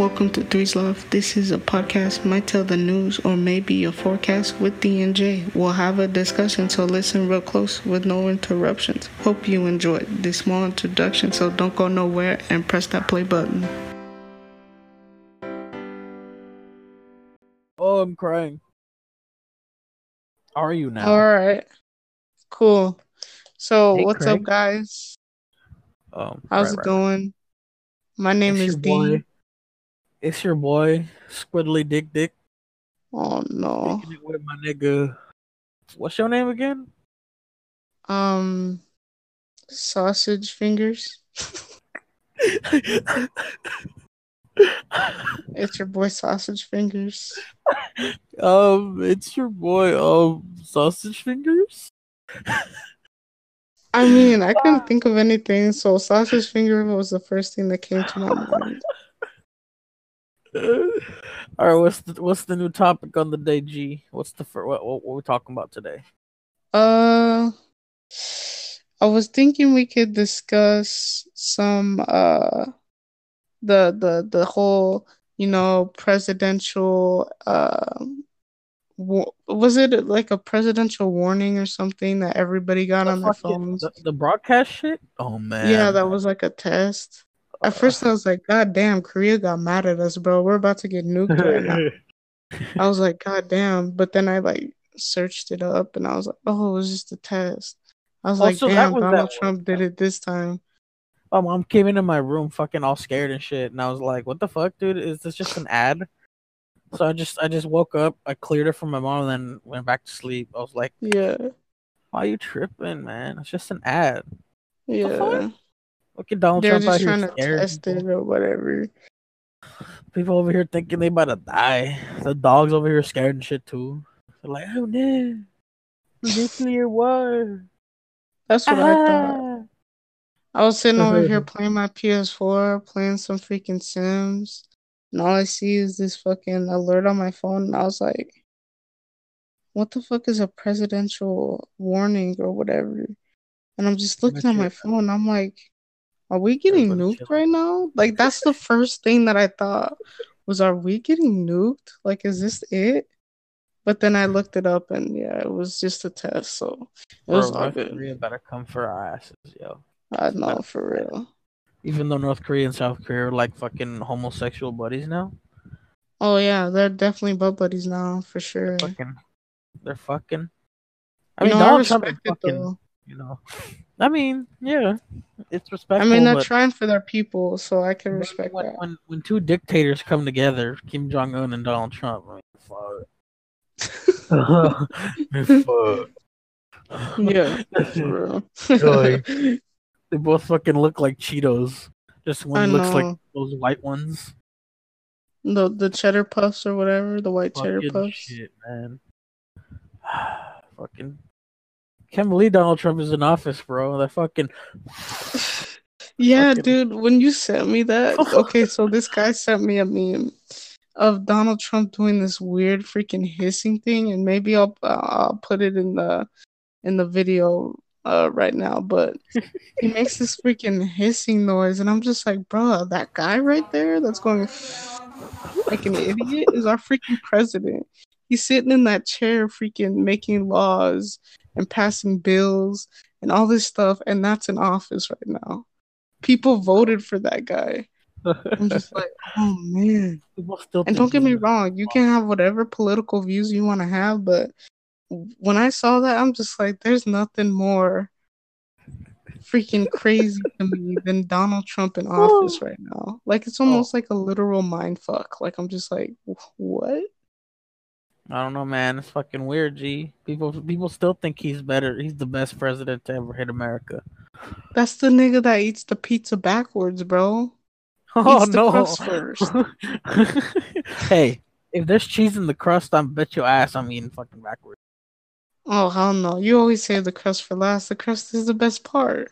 welcome to Three's Love. This is a podcast, might tell the news or maybe a forecast with D and J. We'll have a discussion, so listen real close with no interruptions. Hope you enjoyed this small introduction, so don't go nowhere and press that play button. Oh, I'm crying. How are you now? All right, cool. So, Hey, what's Craig. up, guys? Um, How's right, it right. going? My name It's is your D. boy. It's your boy, Squiddly Dick Dick. Oh no. With my nigga. What's your name again? Um, sausage fingers. It's your boy, sausage fingers. um, it's your boy, um, Sausage Fingers. I mean, I couldn't think of anything, so sausage finger was the first thing that came to my mind. All right, what's the what's the new topic on the day, G? What's the fir- what what, what we talking about today? Uh, I was thinking we could discuss some uh the the the whole you know presidential uh wa- was it like a presidential warning or something that everybody got The on their fucking- phones? the, the broadcast shit. Oh man, Yeah, that was like a test. At first, I was like, God damn, Korea got mad at us, bro. We're about to get nuked right now. I was like, God damn. But then I like searched it up and I was like, oh, it was just a test. I was oh, like, Also, that damn, was that Donald one. Trump did it this time. My mom came into my room fucking all scared and shit, and I was like, "What the fuck, dude? Is this just an ad?" So I just I just woke up, I cleared it from my mom, and then went back to sleep. I was like, Yeah, "Why are you tripping, man? It's just an ad." yeah. Fuck? Look at Donald They're Trump just trying to test it or whatever. People over here thinking they about to die. The dogs over here scared and shit too. They're like, "Oh no, nuclear war!" That's what I thought. Ah. I was sitting over here playing my PS4, playing some freaking Sims, and all I see is this fucking alert on my phone, and I was like, what the fuck is a presidential warning or whatever? And I'm just looking at my phone, I'm like, are we getting Everybody nuked chilling. right now? Like, that's the first thing that I thought was, are we getting nuked? Like, is this it? But then I looked it up, and yeah, it was just a test, so it was Bro, all North good. Korea better come for our asses, yo. I know, for real. Even though North Korea and South Korea are like fucking homosexual buddies now, Oh yeah, they're definitely butt buddies now for sure. fucking, they're fucking. I You mean, know, I Trump is fucking. though. You know, I mean, yeah, it's respectful. I mean, they're but trying for their people, so I can respect when, that. when when two dictators come together, Kim Jong Un and Donald Trump, I mean, fuck. fuck. yeah, for Really? real. They both fucking look like Cheetos. Just one looks like those white ones. the the cheddar puffs or whatever, the white cheddar puffs. shit, man. fucking. Can't believe Donald Trump is in office, bro. That fucking. Yeah, Fucking- dude, when you sent me that, okay, so this guy sent me a meme of Donald Trump doing this weird freaking hissing thing, and maybe I'll I'll put it in the in the video uh right now, but he makes this freaking hissing noise, and I'm just like, bro, that guy right there that's going like an idiot is our freaking president. He's sitting in that chair, freaking making laws and passing bills and all this stuff, and that's in office right now. People voted for that guy. I'm just like, oh man. And don't get me wrong, you can have whatever political views you want to have, but when I saw that, I'm just like, there's nothing more freaking crazy to me than Donald Trump in office right now. Like it's almost like a literal mind fuck. Like I'm just like, what? I don't know, man. It's fucking weird, G. People, people still think he's better. He's the best president to ever hit America. That's the nigga that eats the pizza backwards, bro. Oh Eats the no! crust first. hey, if there's cheese in the crust, I bet your ass I'm eating fucking backwards. Oh hell no! You always save the crust for last. The crust is the best part.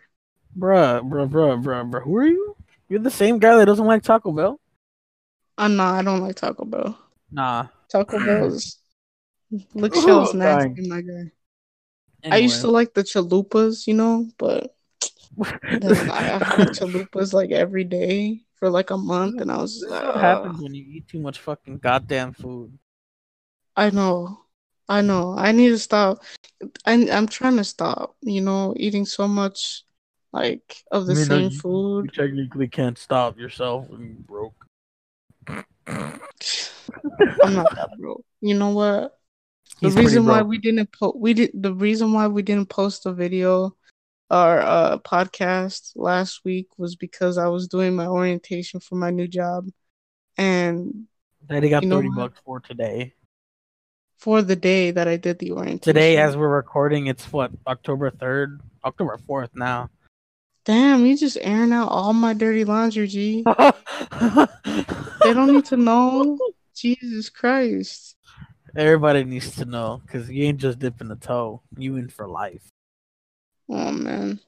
Bruh, bruh, bruh, bruh, bruh. Who are you? You're the same guy that doesn't like Taco Bell? Uh, nah, I don't like Taco Bell. Nah. Taco Bell's lick shell's Oh, nasty, my guy. I used to like the chalupas, you know, but then I, I had chalupas like every day for like a month, and I was. This is what happens when you eat too much fucking goddamn food. I know, I know. I need to stop. I I'm trying to stop. You know, eating so much like of the I mean, same you- You food. technically can't stop yourself when you broke. I'm not that broke. You know what? The reason why we didn't po- we did the reason why we didn't post a video or uh podcast last week was because I was doing my orientation for my new job, and Daddy got thirty bucks for today. for the day that I did the orientation Today, as we're recording, it's what October third, October fourth now. damn, you just airing out all my dirty laundry, G. They don't need to know. Jesus Christ. Everybody needs to know because you ain't just dipping the toe. You in for life. Oh man.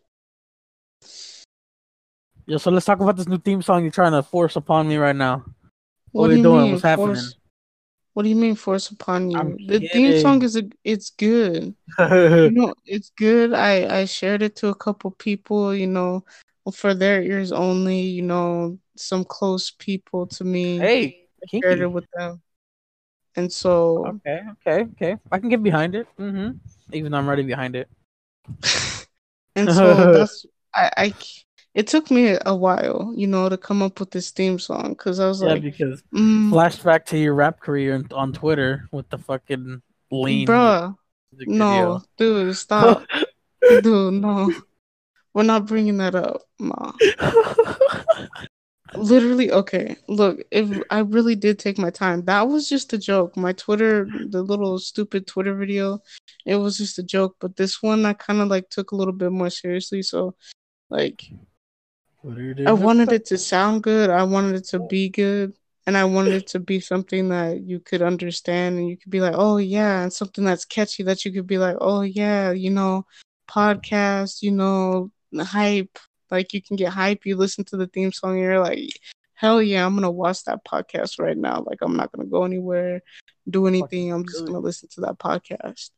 Yo, so let's talk about this new theme song you're trying to force upon me right now. What, What, do you doing? mean? What's happening? Force, what do you mean force upon you? I'm the theme song is a, it's good. you know, it's good. I I shared it to a couple people, you know, for their ears only, you know, some close people to me. hey, I shared it with them. And so Okay, okay, okay. I can get behind it. Mm-hmm. Even though I'm already behind it. and so that's I, I it took me a while, you know, to come up with this theme song because I was Yeah, like, because mm, flashback to your rap career on- Twitter with the fucking lean. bruh, music no, dude, stop, dude, no, we're not bringing that up, ma. Literally, okay. Look, if I really did take my time, that was just a joke. My Twitter, the little stupid Twitter video, it was just a joke. But this one, I kind of like took a little bit more seriously. So, like, I wanted it to sound good. I wanted it to be good. And I wanted it to be something that you could understand and you could be like, oh, yeah. And something that's catchy that you could be like, oh, yeah, you know, podcast, you know, hype. Like, you can get hype. You listen to the theme song and you're like, hell yeah, I'm going to watch that podcast right now. Like, I'm not going to go anywhere, do anything. I'm just going to listen to that podcast.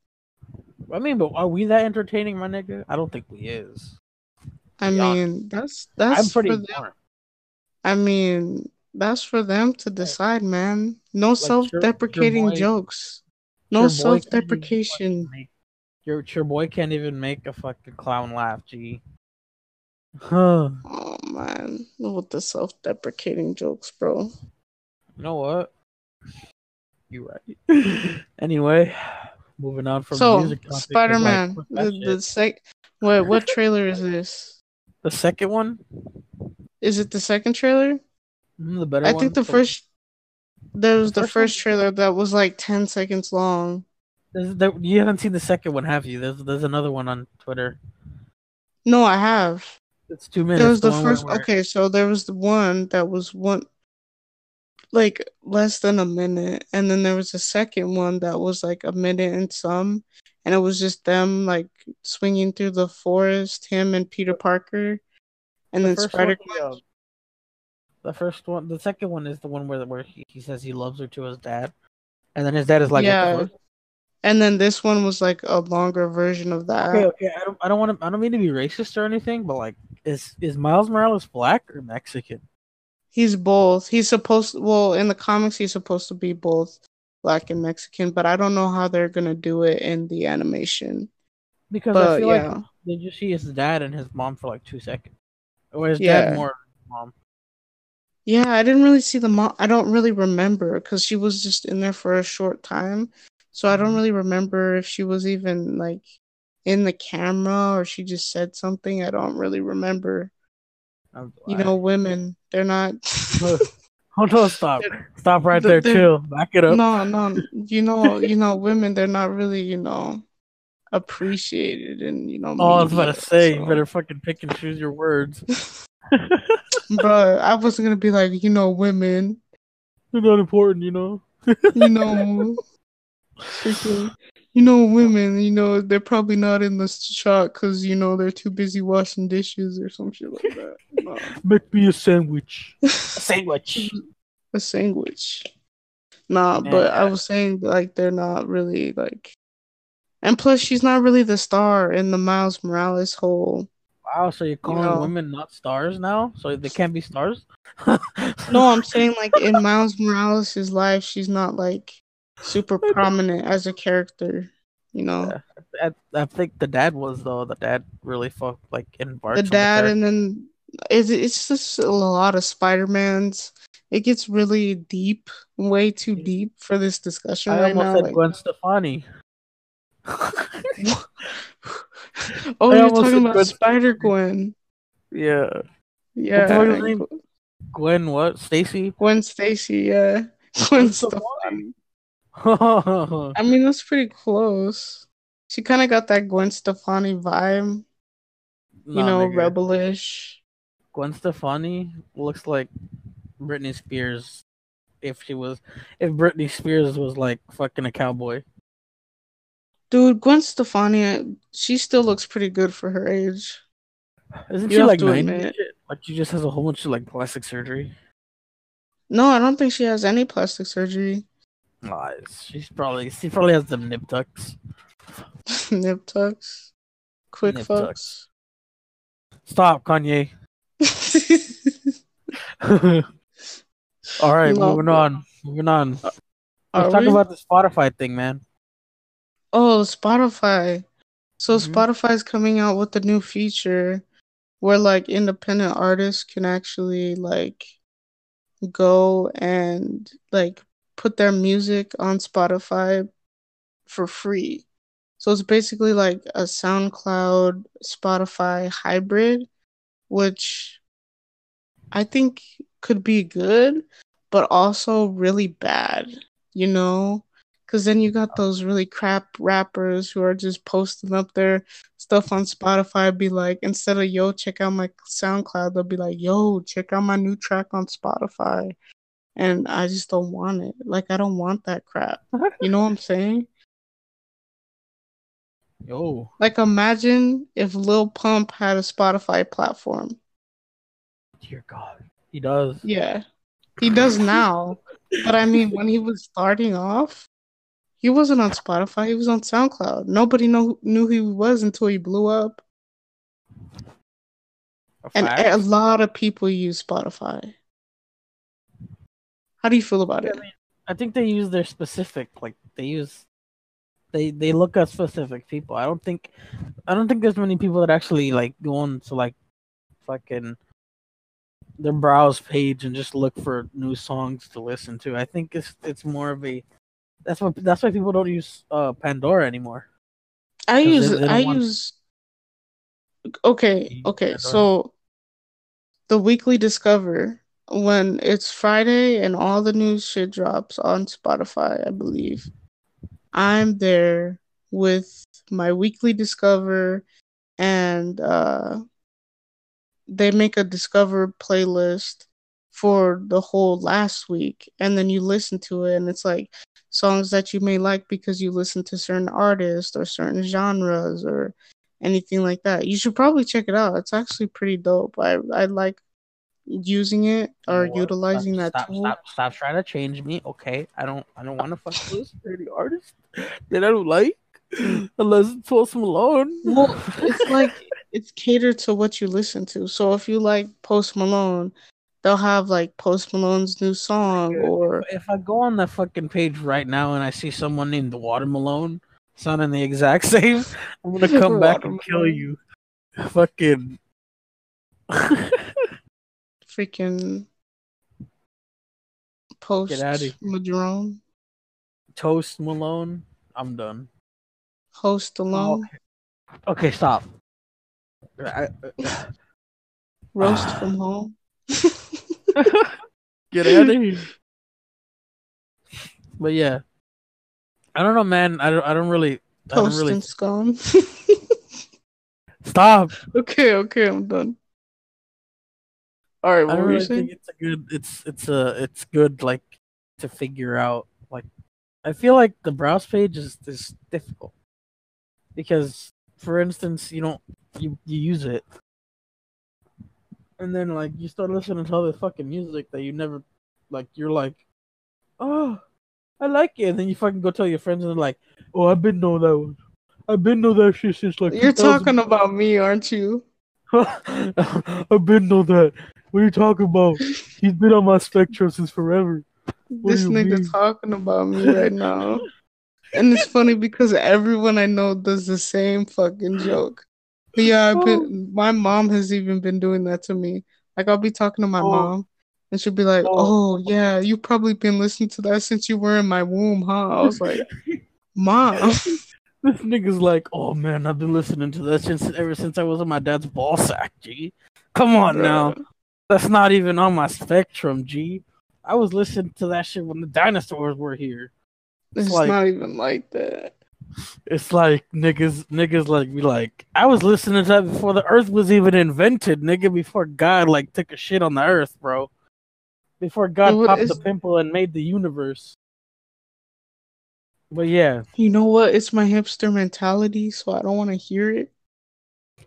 I mean, but are we that entertaining, my nigga? I don't think we is. I mean, that's that's I'm pretty for them. I mean, that's for them to decide, man. No your- self-deprecating your boy- jokes. No self-deprecation. Your your boy can't even make a fucking clown laugh, G. Huh. Oh man, with the self-deprecating jokes, bro. You know what? You right. anyway, moving on from So, music. topic, Spider-Man, the the sec. Wait, what trailer is this? the second one, Is it the second trailer? Mm, the better I think the first. There was The the first first trailer that was like ten seconds long. There, you haven't seen the second one, have you? There's there's another one on Twitter. No, I have. It's two minutes. There was the where- first. where- Okay, so there was the one that was one, like less than a minute, and then there was a second one that was like a minute and some, and it was just them like swinging through the forest, him and Peter Parker, and the then Spider. one, yeah. The first one, the second one is the one where where he, he says he loves her to his dad, and then his dad is like, yeah, the and then this one was like a longer version of that. Okay, okay. I don't, I don't want to. I don't mean to be racist or anything, but like, is is Miles Morales black or Mexican? He's both. He's supposed well in the comics he's supposed to be both black and Mexican, but I don't know how they're gonna do it in the animation. Because I feel yeah. like did you see his dad and his mom for like two seconds, or his Yeah. dad more mom? Yeah, I didn't really see the mom. I don't really remember because she was just in there for a short time. So I don't Mhm. really remember if she was even like in the camera or she just said something. I don't really remember. I'm You know, women, they're not. Oh no! Stop! Stop right there. Chill. Back it up. no, no. You know, you know, women, they're not really, you know, appreciated and you know. Oh, I was about to say, you better fucking pick and choose your words. Bro, I wasn't gonna be like, you know, women, They're not important, you know. you know, freaking, you know, women, you know, they're probably not in the shot because you know they're too busy washing dishes or some shit like that. No. Make me a sandwich. A sandwich. a sandwich. Nah, but I was saying like they're not really like, and plus she's not really the star in the Miles Morales whole Wow, so you're calling know. women not stars now? So they can't be stars? No, I'm saying like in Miles Morales' life, she's not like super prominent as a character. You know, I, I think the dad was though. The dad really fucked like embarked. the dad, character. and then it's it's just a lot of Spider Mans. It gets really deep, way too deep for this discussion I right almost now. said like- Gwen Stefani. oh, I you're talking about Gwen Spider Gwen. yeah, Yeah, fuck is her name? Gwen what? Stacy. Gwen Stacy. Yeah, Gwen Stefani. I mean, that's pretty close. She kind of got that Gwen Stefani vibe, you know, rebelish. Gwen Stefani looks like Britney Spears if she was if Britney Spears was like fucking a cowboy. Dude, Gwen Stefani, she still looks pretty good for her age. Isn't You she like to 90? admit. and shit? Like she just has a whole bunch of like plastic surgery. No, I don't think she has any plastic surgery. Nah, she's probably she probably has them nip tucks. Nip tucks, quick Nip fucks. tucks. Stop, Kanye. All right, No, moving bro. on. Moving on. Let's Are talk we? about the Spotify thing, man. Oh, Spotify. So Mhm. Spotify's coming out with a new feature where like independent artists can actually like go and like put their music on Spotify for free. So it's basically like a SoundCloud Spotify hybrid, which I think could be good, but also really bad, you know? Because then you got those really crap rappers who are just posting up their stuff on Spotify, be like, instead of yo, check out my SoundCloud, they'll be like, yo, check out my new track on Spotify. And I just don't want it. Like, I don't want that crap. You know what I'm saying? Yo, Like, imagine if Lil Pump had a Spotify platform. dear God, he does. Yeah, he does now. But I mean, when he was starting off, he wasn't on Spotify. He was on SoundCloud. Nobody know, knew who he was until he blew up. A And a lot of people use Spotify. How do you feel about it? I think they use their specific, like they use, they they look at specific people. I don't think, I don't think there's many people that actually like go on to like, fucking, their browse page and just look for new songs to listen to. I think it's it's more of a, that's what that's why people don't use uh Pandora anymore. I use they don't I want- use okay, okay. Pandora? So the weekly discover when it's Friday and all the new shit drops on Spotify, I believe. I'm there with my weekly discover and uh they make a discover playlist for the whole last week and then you listen to it and it's like songs that you may like because you listen to certain artists or certain genres or anything like that. You should probably check it out. It's actually pretty dope. I I like using it or What? utilizing stop, that stop, tool. Stop, stop trying to change me. Okay, I don't, I don't want to fuck with to the artist that I don't like unless it's Post Malone. Well, it's like it's catered to what you listen to. So if you like Post Malone, they'll have like Post Malone's new song or if I go on the fucking page right now and I see someone named the Water Watermelon sounding the exact same, I'm gonna come back and kill you. Fucking. Freaking Post Get outta here. Madrone, Toast Malone. I'm done. Host Alone, Okay, stop. I- Roast Ah. from Home. Get out of here. But yeah, I don't know, man. I don't. I don't really. I don't really. and Scone. Stop. okay, okay, I'm done. All right, I what don't were you really saying? think it's a good. It's it's a it's good like to figure out. Like, I feel like the browse page is is difficult because, for instance, you don't you you use it, and then like you start listening to other fucking music that you never like. You're like, oh, I like it, and then you fucking go tell your friends and they're like, oh, I've been know that one. I've been know that shit since like. You're talking about me, aren't you? I've been know that. What are you talking about? He's been on my spectrum since forever. What this nigga mean? talking about me right now. And it's funny because everyone I know does the same fucking joke. But yeah, I've been oh. my mom has even been doing that to me. Like I'll be talking to my Oh. mom and she'll be like, Oh. Oh yeah, you've probably been listening to that since you were in my womb, huh? I was like, Mom. This nigga's like, oh man, I've been listening to that since ever since I was in my dad's ball sack, G. Come on now. That's not even on my spectrum, G. I was listening to that shit when the dinosaurs were here. It's like- not even like that. It's like niggas niggas like be like, I was listening to that before the earth was even invented, nigga, before God like took a shit on the earth, bro. Before God What popped the pimple and made the universe. But yeah, You know what? It's my hipster mentality, so I don't want to hear it.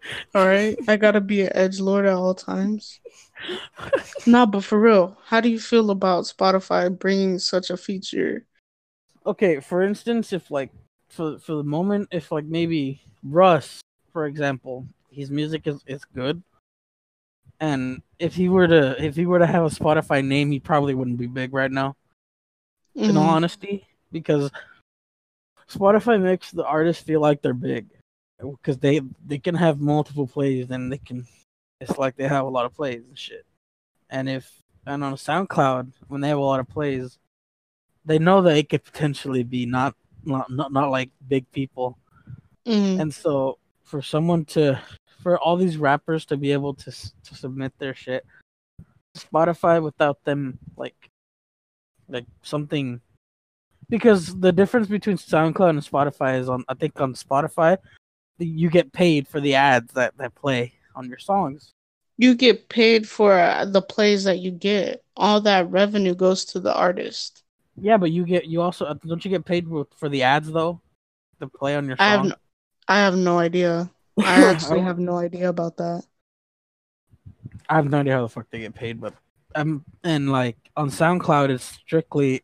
All right, I gotta be an edge lord at all times. Nah, but for real, how do you feel about Spotify bringing such a feature? okay, for instance, if like for for the moment, if like maybe Russ, for example, his music is, is good. And if he were to if he were to have a Spotify name, he probably wouldn't be big right now. In all Mhm. honesty, because Spotify makes the artists feel like they're big, because they they can have multiple plays and they can. It's like they have a lot of plays and shit. And if and on SoundCloud, when they have a lot of plays, they know that it could potentially be not not not, not like big people. Mhm. And so for someone to for all these rappers to be able to to submit their shit Spotify without them like like something because the difference between SoundCloud and Spotify is on I think on Spotify you get paid for the ads that that play on your songs. You get paid for uh, the plays that you get. All that revenue goes to the artist. Yeah, but you get you also don't you get paid for, for the ads though? The play on your song. I have no, I have no idea. I actually have no idea about that. I have no idea how the fuck they get paid, but um, and like on SoundCloud, it's strictly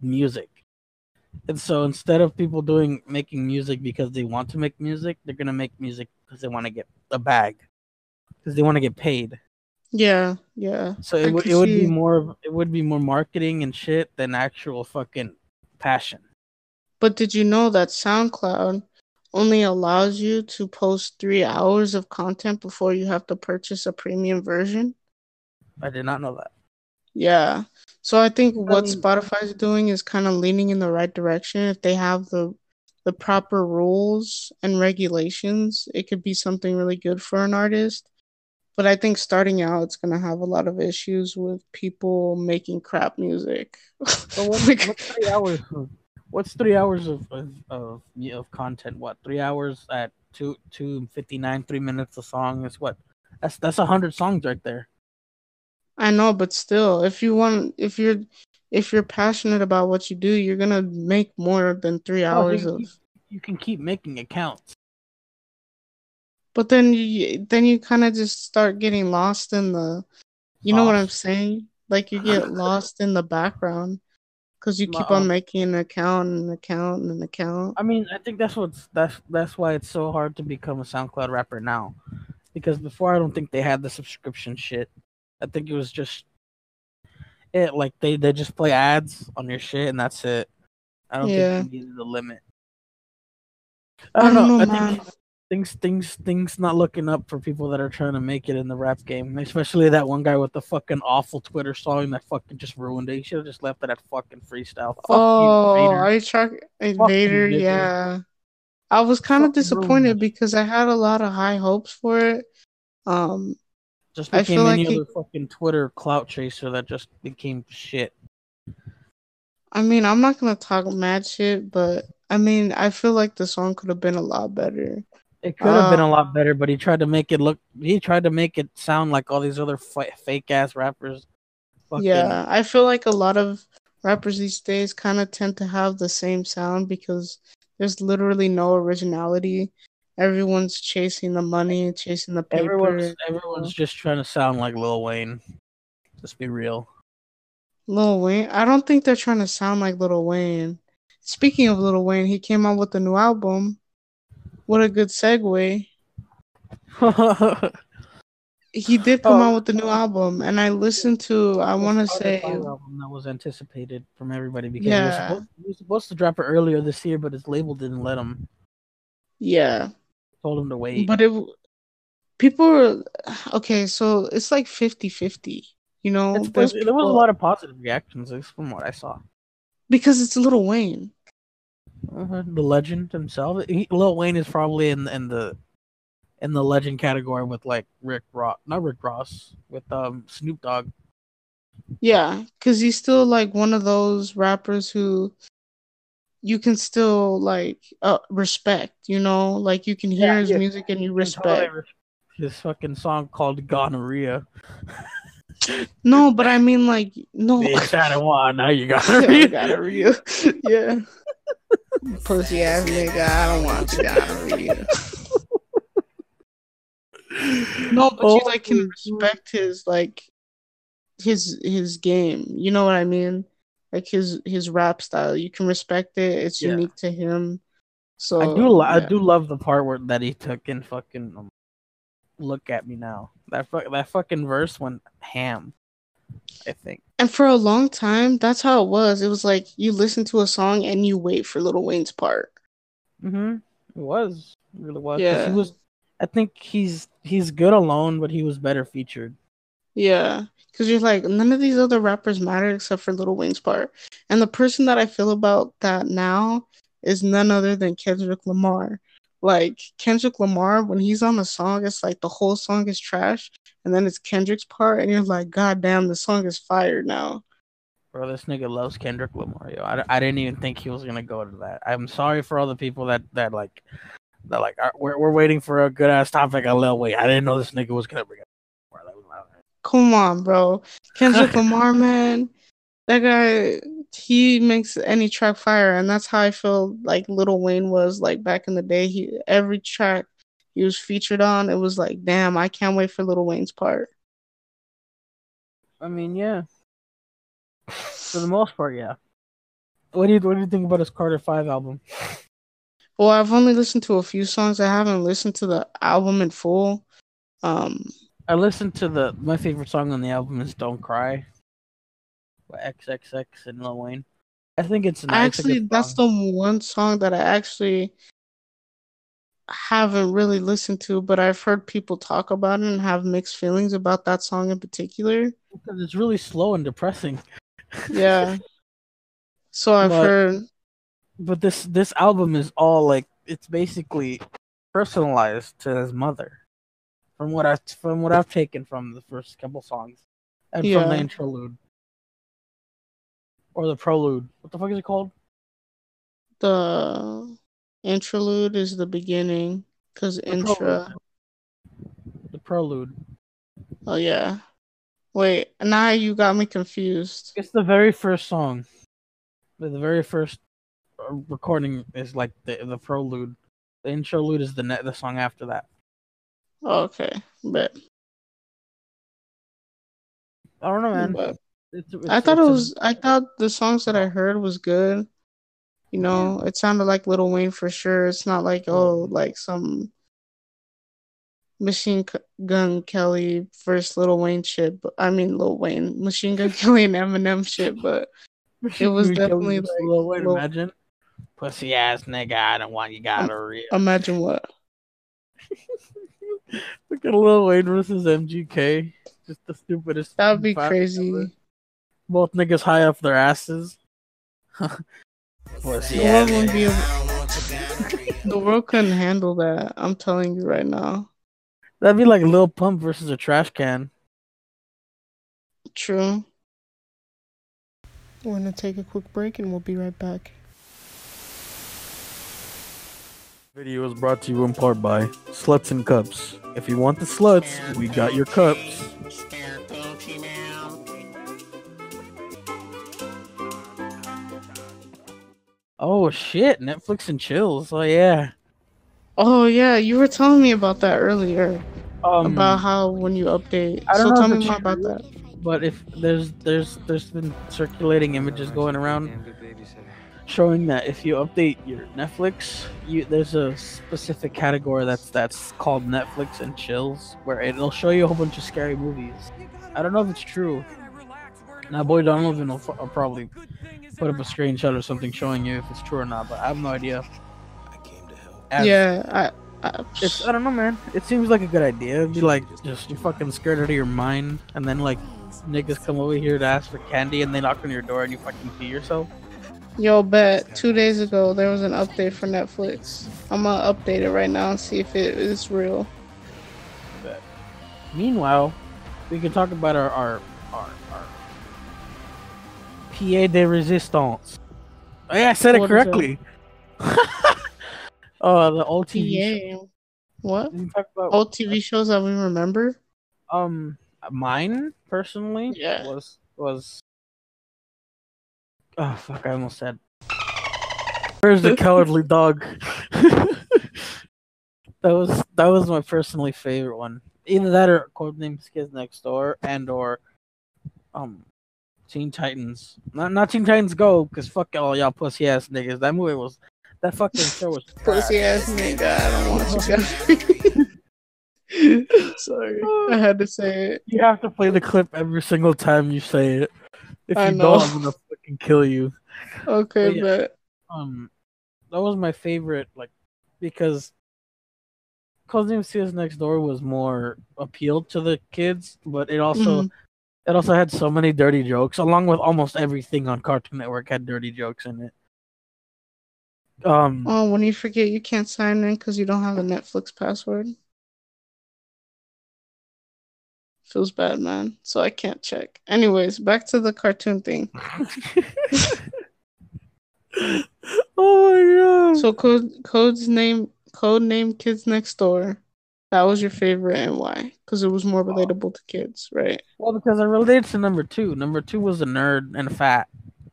music. And so instead of people doing making music because they want to make music, they're gonna make music because they want to get a bag, because they want to get paid. Yeah, yeah. So it would it would be more it would be more marketing and shit than actual fucking passion. But did you know that SoundCloud only allows you to post three hours of content before you have to purchase a premium version? I did not know that. Yeah. So I think what mean- Spotify is doing is kind of leaning in the right direction. If they have the the proper rules and regulations, it could be something really good for an artist. But I think starting out, it's gonna have a lot of issues with people making crap music. So what, what's three hours? Of, what's three hours of of of, of content? What three hours at two two fifty nine, three minutes a song is what? That's that's a hundred songs right there. I know, but still, if you want, if you're, if you're passionate about what you do, you're gonna make more than three hours you, of. you can keep making accounts. But then you, then you kind of just start getting lost in the, you know what I'm saying? Like you get lost in the background because you keep on making an account and an account and an account. I mean, I think that's what's that's that's why it's so hard to become a SoundCloud rapper now, because before I don't think they had the subscription shit. I think it was just it like they they just play ads on your shit and that's it. I don't Yeah. think they needed a limit. I don't, know. I think things things things not looking up for people that are trying to make it in the rap game, especially that one guy with the fucking awful Twitter song that fucking just ruined it. He should have just left it at fucking freestyle. Fuck Oh, you, are you Invader? Yeah. I was kind of Fucking ruined disappointed because I had a lot of high hopes for it. Um, Just became any like he- other fucking Twitter clout chaser that just became shit. I mean, I'm not gonna talk mad shit, but I mean, I feel like the song could have been a lot better. It could have been Uh, a lot better, but he tried to make it look. He tried to make it sound like all these other fa- fake ass rappers. Fucking, Yeah, I feel like a lot of rappers these days kind of tend to have the same sound because there's literally no originality. Everyone's chasing the money, chasing the paper. everyone's everyone's just trying to sound like Lil Wayne. Let's be real. Lil Wayne, I don't think they're trying to sound like Lil Wayne. Speaking of Lil Wayne, he came out with a new album. What a good segue. he did come Oh. out with the new album, and I listened to. I want to say, Five album that was anticipated from everybody because Yeah. he, was supposed, he was supposed to drop it earlier this year, but his label didn't let him. yeah, Told him to wait. but it. People were okay, so it's like 50-50, You know, It's- there was a lot of positive reactions, from what I saw. because it's Little Wayne. Uh, the legend himself, he, Lil Wayne is probably in in the in the legend category with like Rick Ross, not Rick Ross, with um Snoop Dogg. Yeah, because he's still like one of those rappers who you can still like uh, respect, you know, like you can hear Yeah, his yeah. music and you totally respect. res- his fucking song called Gonorrhea. No, but I mean like no. Bitch, I don't want. Now you gonorrhea. gonorrhea. yeah. Pussy ass nigga, I don't want to the gonorrhea. No, but you like can respect his like his his game. You know what I mean? Like his his rap style. You can respect it. It's Yeah. unique to him. So I do. Lo- I do love the part where that he took in fucking. Um, look at me now. That fu- that fucking verse went ham. I think. And for a long time, that's how it was. It was like you listen to a song and you wait for Little Wayne's part. Mm-hmm. It was. It really was. 'Cause Yeah. He was. I think he's he's good alone, but he was better featured. Yeah, because you're like none of these other rappers matter except for Little Wayne's part. And the person that I feel about that now is none other than Kendrick Lamar. Like Kendrick Lamar, when he's on the song, it's like the whole song is trash, and then it's Kendrick's part, and you're like, God damn, the song is fire now. Bro, this nigga loves Kendrick Lamar. Yo, I, I didn't even think he was gonna go to that. I'm sorry for all the people that that like that like are, we're we're waiting for a good ass topic on Lil Wait. I didn't know this nigga was gonna bring up. Come on, bro. Kendrick Lamar, man. That guy, he makes any track fire, and that's how I feel like Little Wayne was like back in the day. He every track he was featured on, it was like, damn, I can't wait for Little Wayne's part. I mean, yeah. For the most part, yeah. What do you what do you think about his Carter Five album? Well, I've only listened to a few songs. I haven't listened to the album in full. Um, I listened to the my favorite song on the album is "Don't Cry" by XXX and Lil Wayne. I think it's an I it's a actually, that's the one song that I actually haven't really listened to, but I've heard people talk about it and have mixed feelings about that song in particular. because it's really slow and depressing. Yeah. So I've But- heard. But this this album is all like it's basically personalized to his mother. From what I from what I've taken from the first couple songs, and from the Yeah. interlude or the prelude. What the fuck is it called? The interlude is the beginning because intra. The prelude. Oh yeah. Wait, now you got me confused. It's the very first song. The the very first uh, recording is like the the prelude. The interlude is the net the song after that. Okay, but, I don't know, man. but It's, it's, I thought it was. I thought the songs that I heard was good. You know, it sounded like Little Wayne for sure. It's not like oh, like some Machine Gun Kelly versus Little Wayne shit. But I mean, Lil Wayne, Machine Gun Kelly and Eminem shit. But it was definitely like Lil Wayne, Lil- imagine. Pussy ass nigga, I don't want you got a real. imagine what. Look at Lil Wayne versus MGK. Just the stupidest. That would be crazy. ever. Both niggas high up their asses. Pussy The world wouldn't be able- the world couldn't handle that. I'm telling you right now. That'd be like Lil Pump versus a trash can. True. We're gonna take a quick break and we'll be right back. Video is brought to you in part by Sluts and Cups. If you want the sluts, we got your cups. Oh shit, Netflix and chills. Oh yeah. Oh yeah, you were telling me about that earlier. Um, about how when you update. I don't So know tell me more about that. but if there's there's there's been circulating images going around showing that if you update your Netflix, you there's a specific category that's that's called Netflix and chills, where it'll show you a whole bunch of scary movies. I don't know if it's true. Now, boy Donovan will, f- will probably put up a screenshot or something showing you if it's true or not, but I have no idea. As- yeah, I, I It's I don't know, man. It seems like a good idea. It'd be like just you're fucking scared out of your mind, and then like niggas come over here to ask for candy, and they knock on your door, and you fucking pee yourself. Yo, bet two days ago there was an update for Netflix. I'm gonna update it right now and see if it is real. Meanwhile, we can talk about our, our PA de resistance. Oh, yeah, I said it What that? correctly. Oh, the old TV. show. PA. What? We can talk about Old TV shows that we remember? um mine personally Yeah. was was oh fuck I almost said where's the cowardly dog that was that was my personally favorite one either that or codenames kids next door and or um teen titans not not teen titans go because fuck all y'all pussy ass niggas that movie was that fucking show was Pussy ass nigga, I don't want you guys. Sorry, I had to say it. You have to play the clip every single time you say it. If I you know. don't, I'm gonna fucking kill you. Okay, But yeah. but Um, that was my favorite, like, because Codename Kids Next Door was more appealed to the kids, but it also Mhm. It also had so many dirty jokes, along with almost everything on Cartoon Network had dirty jokes in it. Um, oh, when you forget you can't sign in because you don't have a Netflix password. Feels bad, man. So I can't check. Anyways, back to the cartoon thing. oh my god! So code code's name code name kids next door. That was your favorite and why? Because it was more relatable to kids, right? Well, because I related to number two. Number two was a nerd and fat.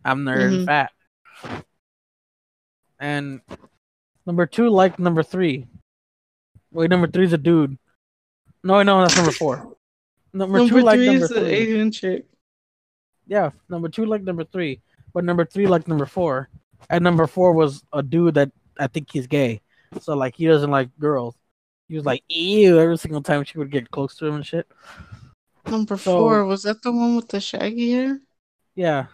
I'm nerd and Mhm. fat. And number two liked number three. Wait, number three's a dude. No, no, that's number four. Number, Number two liked three number three. Asian chick. Yeah, number two liked number three, but number three liked number four, and number four was a dude that I think he's gay. So like he doesn't like girls. He was like ew every single time she would get close to him and shit. Number So- four was that the one with the shaggy hair? Yeah.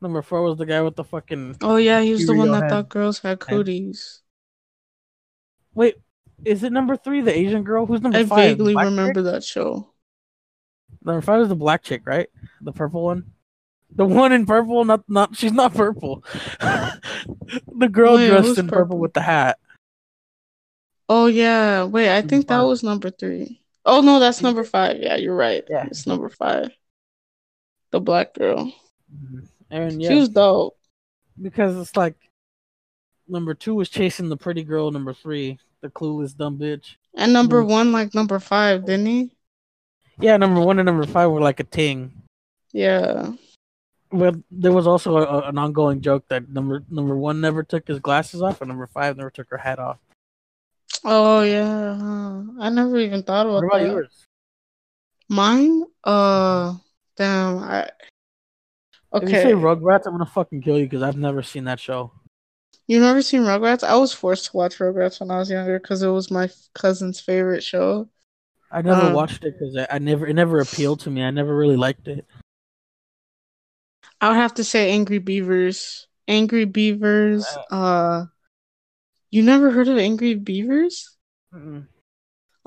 Number four was the guy with the fucking Oh yeah, he was the one go that ahead. thought girls had cooties. Wait, is it number three, the Asian girl? Who's number I five? vaguely remember chick? that show. Number five is the black chick, right? The purple one. The one in purple, not not she's not purple. the girl Wait, dressed in purple purple? with the hat. Oh yeah, wait, I think that was number three. Oh no, that's number five. Yeah, you're right. Yeah. It's number five. The black girl. And yeah, She was dope. because it's like number two was chasing the pretty girl. Number three, the clueless dumb bitch. And number Mm. one, like number five, didn't he? Yeah, number one and number five were like a ting. Yeah. Well, there was also a, a- an ongoing joke that number number one never took his glasses off, and number five never took her hat off. Oh yeah. huh. I never even thought about, What about that. yours? Mine? Uh damn, I Okay. If you say Rugrats, I'm gonna fucking kill you because I've never seen that show. You've never seen Rugrats? I was forced to watch Rugrats when I was younger because it was my cousin's favorite show. I never Um, watched it because I, I never it never appealed to me. I never really liked it. I would have to say Angry Beavers. Angry Beavers. Uh, you never heard of Angry Beavers? Mm-mm.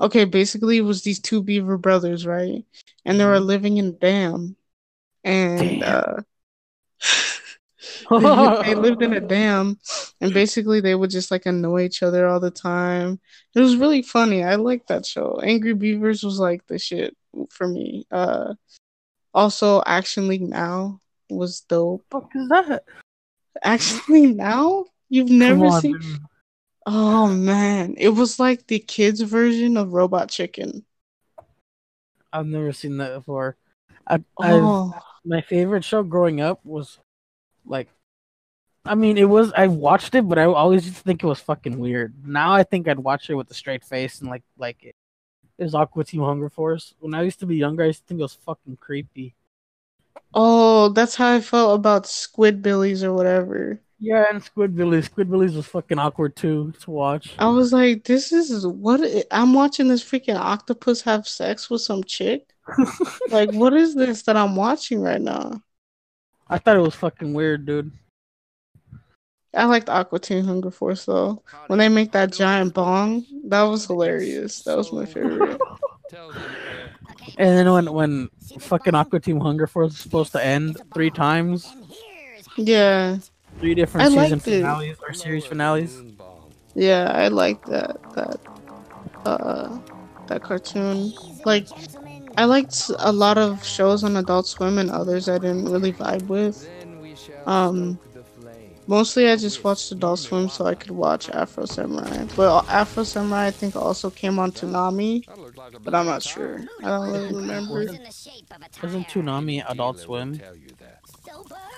Okay, basically it was these two beaver brothers, right? And they were Mhm. living in a dam. And Damn. uh they lived in a dam and basically they would just like annoy each other all the time. It was really funny. I liked that show. Angry Beavers was like the shit for me. Uh also Action League Now was dope. fuck is that? Action League Now? You've never on, seen dude. Oh man, it was like the kids version of Robot Chicken. I've never seen that before. I, Oh, my favorite show growing up was like I mean it was I watched it but I always used to think it was fucking weird. Now I think I'd watch it with a straight face and like like it. It was Aqua Teen Hunger Force. When I used to be younger I used to think it was fucking creepy. oh, that's how I felt about Squidbillies or whatever. Yeah, and Squidbillies. Squidbillies was fucking awkward too to watch. I was like, this is what I'm watching this freaking octopus have sex with some chick. like, what is this that I'm watching right now? I thought it was fucking weird, dude. I liked Aqua Teen Hunger Force though. When they make that giant bong, that was hilarious. That was my favorite. And then when when fucking Aqua Teen Hunger Force is supposed to end three times, Yeah, three different I season liked it. finales or series finales. yeah, I like that that uh that cartoon. Like, I liked a lot of shows on Adult Swim and others I didn't really vibe with. Um, mostly I just watched Adult Swim so I could watch Afro Samurai. But Afro Samurai I think also came on Toonami, but I'm not sure. I don't really remember. Isn't Toonami Adult Swim?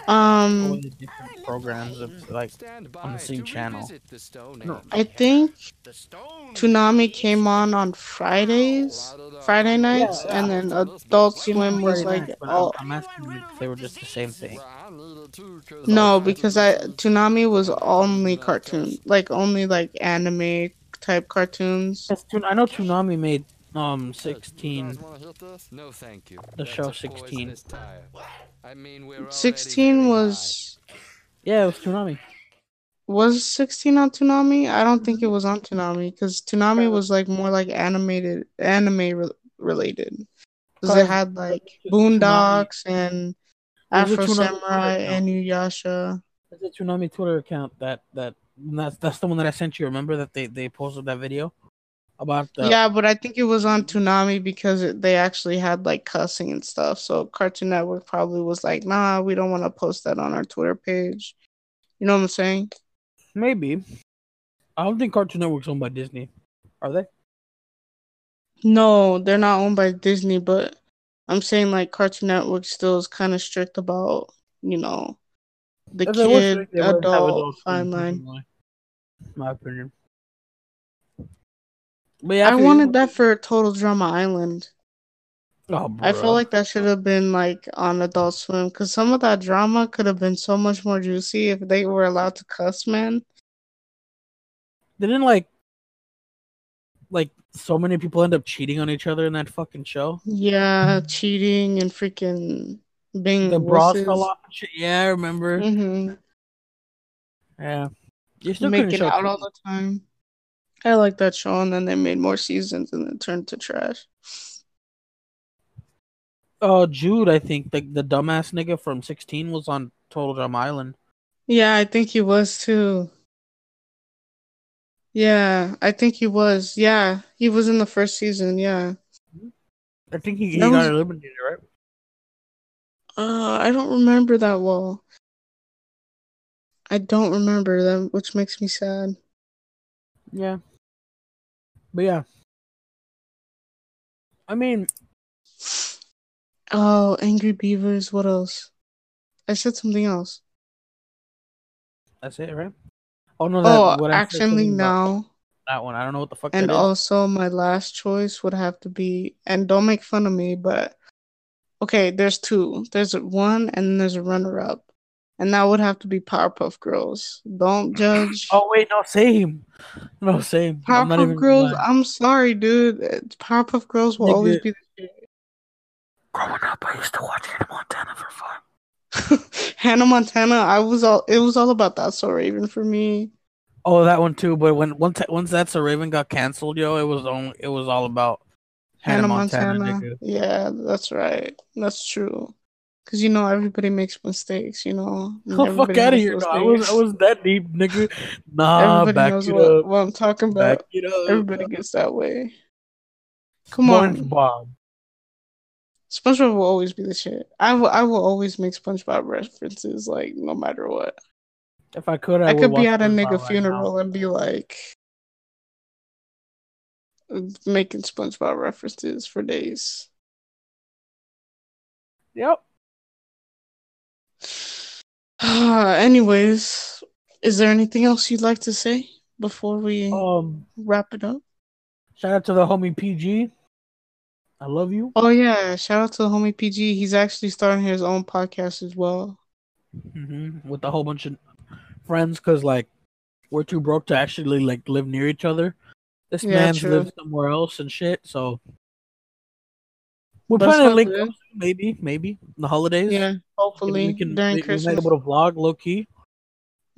Or Um, different programs of, like on the same channel? I think Toonami came on on Fridays, Friday nights, and then Adult Swim was Friday like night, all. I'm, I'm asking if they were just the same thing. No, because I Toonami was only cartoon, like only like anime type cartoons. I know Toonami made um 6teen. No, thank you. The show 6teen. Poisonous tire. I mean, we're 16 very was Yeah, it was Toonami. was 6teen on Toonami? I don't think it was on Toonami because Toonami was like more like animated anime re- related. Because it had like Boondocks and There's Afro Samurai and InuYasha. There's a Toonami Twitter account that that that's that's the one that I sent you. Remember that they they posted that video about the Yeah, but I think it was on Toonami because it, they actually had like cussing and stuff. So Cartoon Network probably was like, nah, we don't want to post that on our Twitter page. You know what I'm saying? maybe. I don't think Cartoon Network's owned by Disney. Are they? No, they're not owned by Disney, but I'm saying like Cartoon Network still is kind of strict about, you know, the kid, strict, they wouldn't have adult Adult fine line. My opinion. But yeah, I feel you. wanted that for Total Drama Island. Oh, I feel like that should have been like on Adult Swim because some of that drama could have been so much more juicy if they were allowed to cuss, man. didn't like like so many people end up cheating on each other in that fucking show. Yeah, cheating and freaking being The bras wusses. fell off. Yeah, I remember. Mhm. Yeah, you still couldn't Making show out all the time. I like that show, and then they made more seasons, and it turned to trash. Oh, Jude, I think the the dumbass nigga from 6teen was on Total Drama Island. Yeah, I think he was too. Yeah, I think he was. Yeah, he was in the first season. Yeah. I think he, he got was- eliminated, right? Uh, I don't remember that well. I don't remember them, which makes me sad. Yeah. But yeah. I mean, Oh, Angry Beavers. What else? I said something else. that's it, right? Oh no, that Oh, what Action League Now. That one, I don't know what the fuck And also, my last choice would have to be, and don't make fun of me, but okay, there's two. There's one, and there's a runner up. And that would have to be Powerpuff Girls. Don't judge. Oh wait, no, same. No, same. I'm not Powerpuff Girls. I'm sorry, dude. It's- Powerpuff Girls will Nigga. always be the same. Growing up, I used to watch Hannah Montana for fun. Hannah Montana, I was all it was all about that so Raven for me. Oh, that one too. But when once once that's a Raven got canceled, yo, it was only it was all about Hannah, Montana. nigga. Yeah, that's right. That's true. Cause you know everybody makes mistakes, you know. Oh, fuck out of here! No, I was. I was that deep, nigga. Nah, Everybody back knows it what, up. what I'm talking Back about. it up. Everybody gets that way. Come on. SpongeBob. SpongeBob will always be the shit. I will I will always make SpongeBob references, like no matter what. If I could, I, I, would could be at a nigga right now. funeral and be like making SpongeBob references for days. Yep. Anyways, is there anything else you'd like to say before we Um, wrap it up? shout out to the homie PG. I love you. Oh yeah, shout out to the homie PG. He's actually starting his own podcast as well. hmm With a whole bunch of friends because like we're too broke to actually like live near each other. This Yeah, man's true. lives somewhere else and shit. So we're planning to link up maybe, maybe in the holidays. Yeah, hopefully we can during we, Christmas. be able to vlog low key.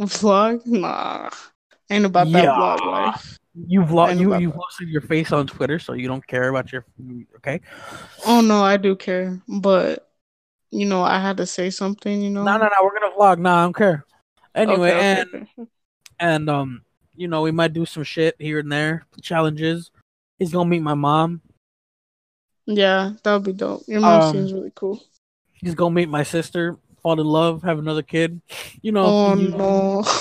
Vlog? Nah, ain't about that vlog life. You vlog Ain't you you posted your face on Twitter, so you don't care about your okay. Oh no, I do care, but you know, I had to say something. You know. No, no, no. We're gonna vlog. Nah, I don't care. Anyway, Okay, okay, and and um, you know, we might do some shit here and there, challenges. He's gonna meet my mom. Yeah, that would be dope. Your mom Um, seems really cool. He's gonna meet my sister, fall in love, have another kid. You know. Oh you- no.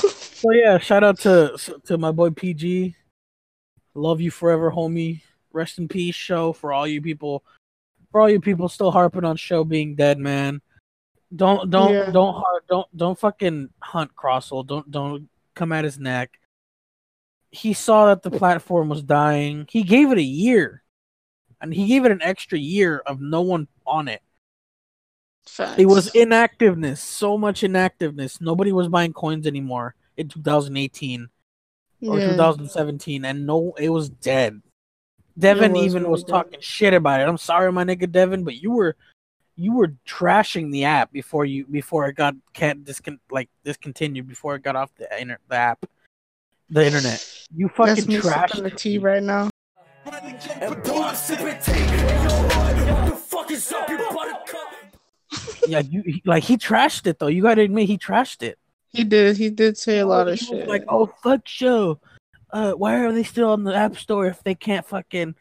So yeah, shout out to to my boy PG. Love you forever, homie. Rest in peace, show for all you people. For all you people still harping on show being dead, man. Don't don't Yeah. don't don't don't fucking hunt Crossel. Don't don't come at his neck. He saw that the platform was dying. He gave it a year, and he gave it an extra year of no one on it. Facts. It was inactiveness, so much inactiveness. Nobody was buying coins anymore in 2018 or Yeah. 2017, and no, it was dead. Devin was even really was dead. talking shit about it. I'm sorry, my nigga Devin, but you were you were trashing the app before you before it got can't discon like discontinued before it got off the inter- the app, the internet. You fucking trashed the tea right now. And pour a sip take. Yo, what the fuck is up, you buttercup? Yeah, you he- like he trashed it though. You gotta admit he trashed it. He did. He did say a lot of shit. Like, oh fuck show. Uh, why are they still on the app store if they can't fucking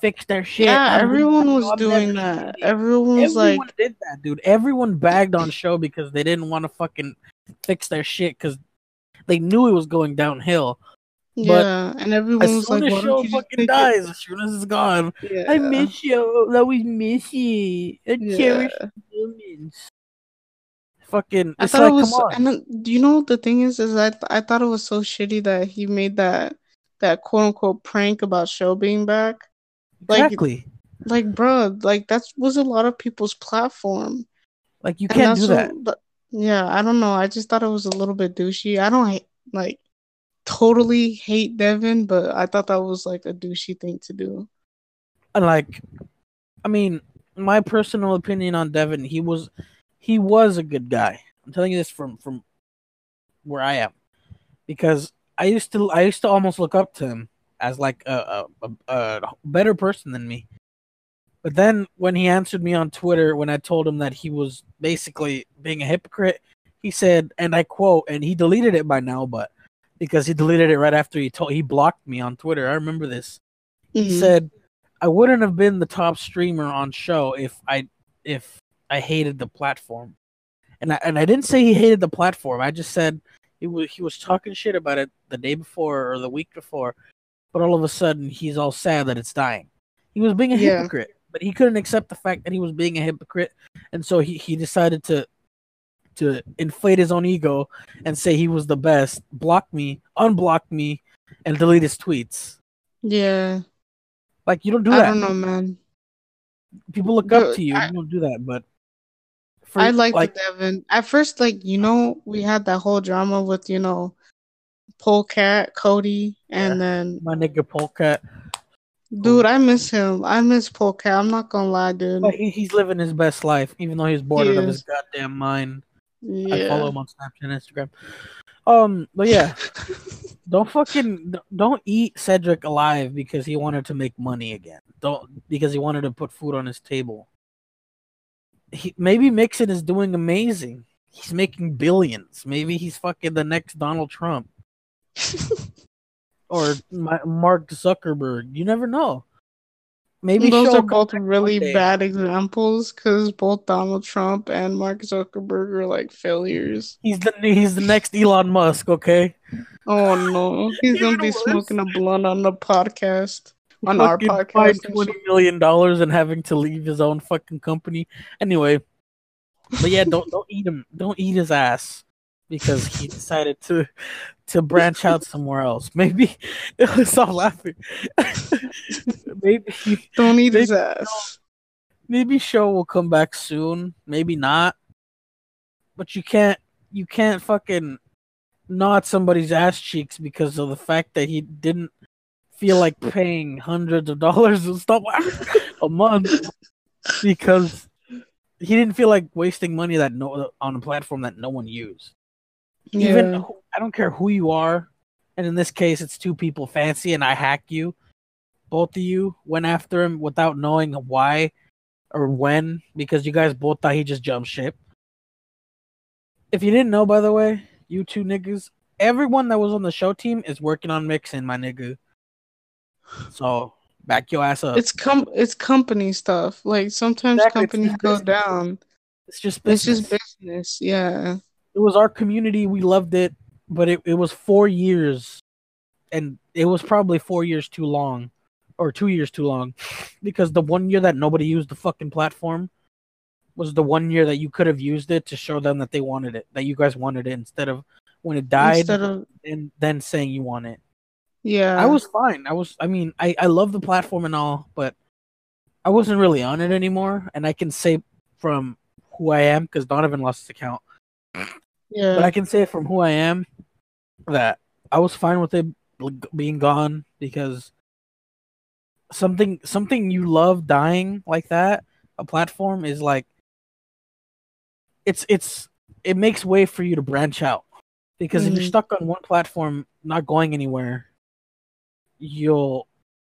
fix their shit? yeah, I'm- everyone was I'm doing that. Everyone was Everyone like, did that, dude. Everyone bagged on show because they didn't want to fucking fix their shit because they knew it was going downhill. Yeah, and everyone As was like, why show don't you fucking it? dies, as soon as it's gone, Yeah. I miss you. I always miss you. I cherish Yeah. moments. Fucking, I thought like, it was, and then, do you know what the thing is? Is I th- I thought it was so shitty that he made that that quote unquote prank about show being back. Like, exactly. like, bro, like that was a lot of people's platform. Like you can't do that. what- yeah, I don't know. I just thought it was a little bit douchey. I don't like totally hate Devin, but I thought that was like a douchey thing to do. And like, I mean, my personal opinion on Devin, he was, he was a good guy. I'm telling you this from from where I am, because I used to, I used to almost look up to him as like a a, a, a better person than me. But then when he answered me on Twitter, when I told him that he was basically being a hypocrite, he said, and I quote, and he deleted it by now, but because he deleted it right after he told he blocked me on Twitter. I remember this he Mhm. said I wouldn't have been the top streamer on show if I if I hated the platform. And I and I didn't say he hated the platform. I just said he was he was talking shit about it the day before or the week before, but all of a sudden he's all sad that it's dying. He was being a Yeah. hypocrite, but he couldn't accept the fact that he was being a hypocrite, and so he, he decided to to inflate his own ego and say he was the best, block me, unblock me, and delete his tweets. Yeah, Like you don't do I that. I don't know, man. people look up to you. I- you don't do that, but for, I like, like Devin. At first, like you know, we had that whole drama with you know, Polecat, Cody, and then my nigga Polecat. dude, I miss him. I miss Polecat. I'm not gonna lie, dude. But he, he's living his best life, even though he's bored out of his goddamn mind. Yeah. I follow him on Snapchat and Instagram. Um, but yeah, don't fucking don't eat Cedric alive because he wanted to make money again. Don't because he wanted to put food on his table. He, maybe Mixon is doing amazing. He's making billions. Maybe he's fucking the next Donald Trump or my, Mark Zuckerberg. You never know. Maybe Those are both really bad examples because both Donald Trump and Mark Zuckerberg are like failures. He's the he's the next Elon Musk. Okay. Oh no, he's gonna be smoking a blunt on the podcast, on our podcast. twenty million dollars and having to leave his own fucking company. Anyway, but yeah, don't don't eat him. Don't eat his ass because he decided to to branch out somewhere else. Maybe stop laughing. maybe he Don't eat his ass. maybe show will come back soon. Maybe not. But you can't you can't fucking at somebody's ass cheeks because of the fact that he didn't feel like paying hundreds of dollars and stuff a month because he didn't feel like wasting money that no on a platform that no one used. Even Yeah. who- I don't care who you are, and in this case, it's two people fancy, and I hack you. Both of you went after him without knowing why or when, because you guys both thought he just jumped ship. If you didn't know, by the way, you two niggas, everyone that was on the show team is working on mixing, my nigga. So back your ass up. It's com it's company stuff. Like sometimes Exactly, companies go business. down. It's just It's just business. Yeah. It was our community. We loved it, but it, it was four years, and it was probably four years too long, or two years too long, because the one year that nobody used the fucking platform was the one year that you could have used it to show them that they wanted it, that you guys wanted it, instead of when it died Instead of and then saying you want it. yeah. I was fine. I was. I mean, I I love the platform and all, but I wasn't really on it anymore. And I can say from who I am because Donovan lost his account. Yeah. But I can say from who I am that I was fine with it being gone because something something you love dying like that, a platform is like it's it's it makes way for you to branch out. Because if you're Mhm. stuck on one platform not going anywhere, you'll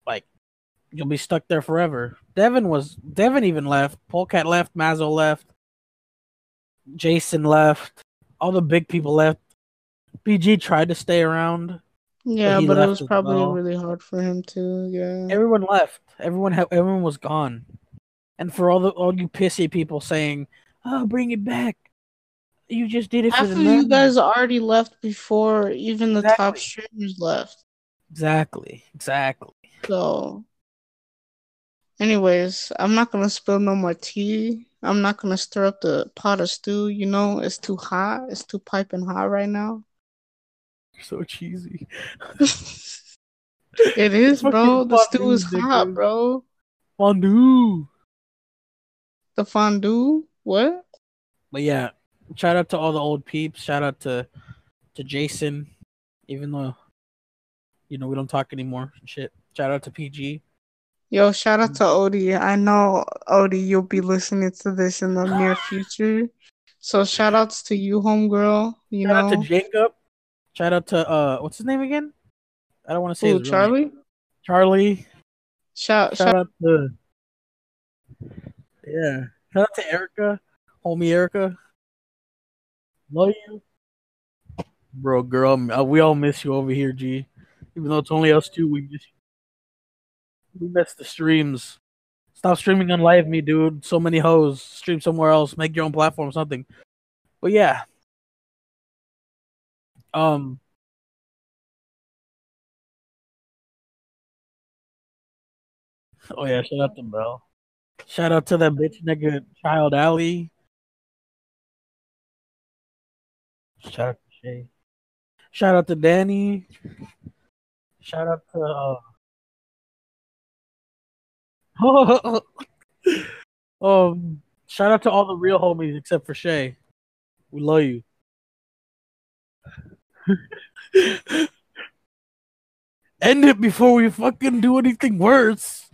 like you'll be stuck there forever. Devin was Devin even left, Polecat left, Mazzo left, Jason left, all the big people left. BG tried to stay around. yeah, he but it was probably well. really hard for him too. Yeah. Everyone left. Everyone ha- everyone was gone. And for all the all you pissy people saying, "Oh, bring it back," you just did it for Half the of you guys already left before even the top Exactly. streamers left. Exactly. Exactly. So, anyways, I'm not gonna spill no more tea. I'm not gonna stir up the pot of stew. You know, it's too hot. It's too piping hot right now. So cheesy. It is, bro. The stew is hot, bro. Fondue. The fondue. What? But yeah, shout out to all the old peeps. Shout out to to Jason, even though you know we don't talk anymore. Shit. Shout out to PG. Yo, shout out to Odie. I know Odie, you'll be listening to this in the near future. So shout outs to you, homegirl. You Shout out know, to Jacob. Shout out to uh, what's his name again? I don't want to say his real name. Charlie. Charlie. Shout, Shout shout. out to yeah. Shout out to Erica, homie Erica. Love you, bro. Girl, uh, we all miss you over here, G. Even though it's only us two, we miss you. We miss the streams. Stop streaming on Live Me, dude. So many hoes. Stream somewhere else. Make your own platform, something. But yeah. Um. Oh yeah, shout out to Bell. Shout out to that bitch nigga Child Alley. Shout out to Shay. Shout out to Danny. Shout out to uh... um shout out to all the real homies except for Shay. We love you. End it before we fucking do anything worse.